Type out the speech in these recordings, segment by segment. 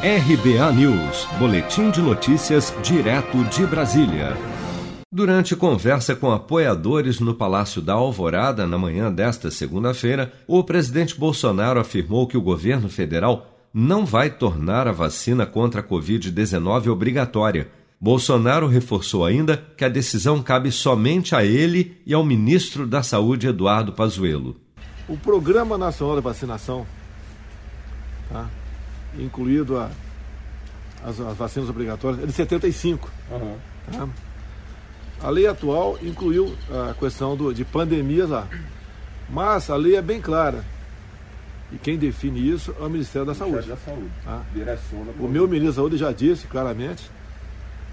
RBA News, Boletim de Notícias, direto de Brasília. Durante conversa com apoiadores no Palácio da Alvorada na manhã desta segunda-feira, o presidente Bolsonaro afirmou que o governo federal não vai tornar a vacina contra a Covid-19 obrigatória. Bolsonaro reforçou ainda que a decisão cabe somente a ele e ao ministro da Saúde, Eduardo Pazuello. O Programa Nacional de Vacinação tá? Incluído a, as, as, vacinas obrigatórias, é de 75. Uhum. Tá? A lei atual incluiu a questão do, de pandemias lá. Mas a lei é bem clara. E quem define isso é o Ministério da Saúde. Da Saúde. Tá? O meu ministro da Saúde já disse claramente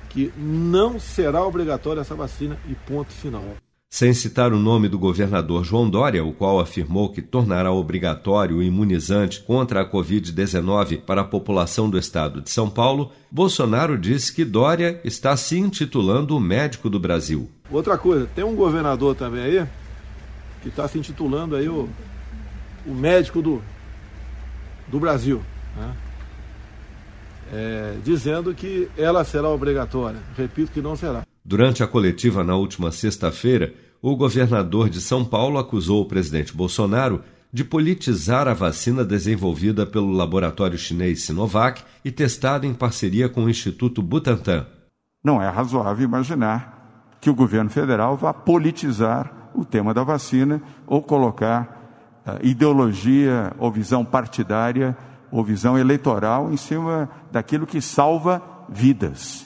que não será obrigatória essa vacina e ponto final sem citar o nome do governador João Dória, o qual afirmou que tornará obrigatório o imunizante contra a Covid-19 para a população do estado de São Paulo, Bolsonaro disse que Dória está se intitulando o médico do Brasil. Outra coisa, tem um governador também aí que está se intitulando aí o, o médico do, do Brasil. Né? É, dizendo que ela será obrigatória. Repito que não será. Durante a coletiva na última sexta-feira, o governador de São Paulo acusou o presidente Bolsonaro de politizar a vacina desenvolvida pelo laboratório chinês Sinovac e testada em parceria com o Instituto Butantan. Não é razoável imaginar que o governo federal vá politizar o tema da vacina ou colocar uh, ideologia ou visão partidária ou visão eleitoral em cima daquilo que salva vidas.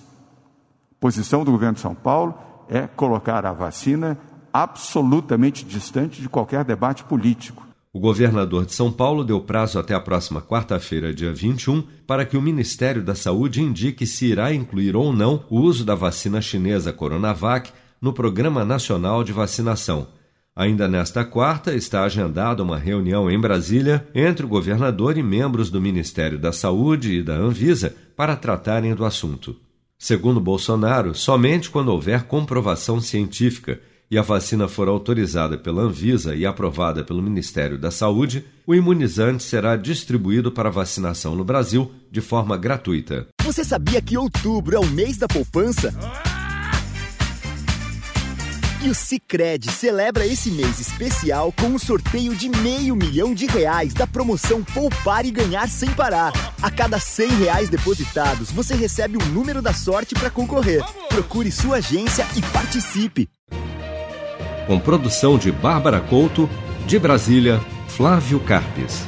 Posição do governo de São Paulo é colocar a vacina absolutamente distante de qualquer debate político. O governador de São Paulo deu prazo até a próxima quarta-feira, dia 21, para que o Ministério da Saúde indique se irá incluir ou não o uso da vacina chinesa Coronavac no Programa Nacional de Vacinação. Ainda nesta quarta, está agendada uma reunião em Brasília entre o governador e membros do Ministério da Saúde e da Anvisa para tratarem do assunto. Segundo Bolsonaro, somente quando houver comprovação científica e a vacina for autorizada pela Anvisa e aprovada pelo Ministério da Saúde, o imunizante será distribuído para vacinação no Brasil de forma gratuita. Você sabia que outubro é o mês da poupança? E o Cicred celebra esse mês especial com um sorteio de meio milhão de reais da promoção Poupar e Ganhar Sem Parar. A cada cem reais depositados, você recebe o um número da sorte para concorrer. Procure sua agência e participe com produção de Bárbara Couto, de Brasília, Flávio Carpes.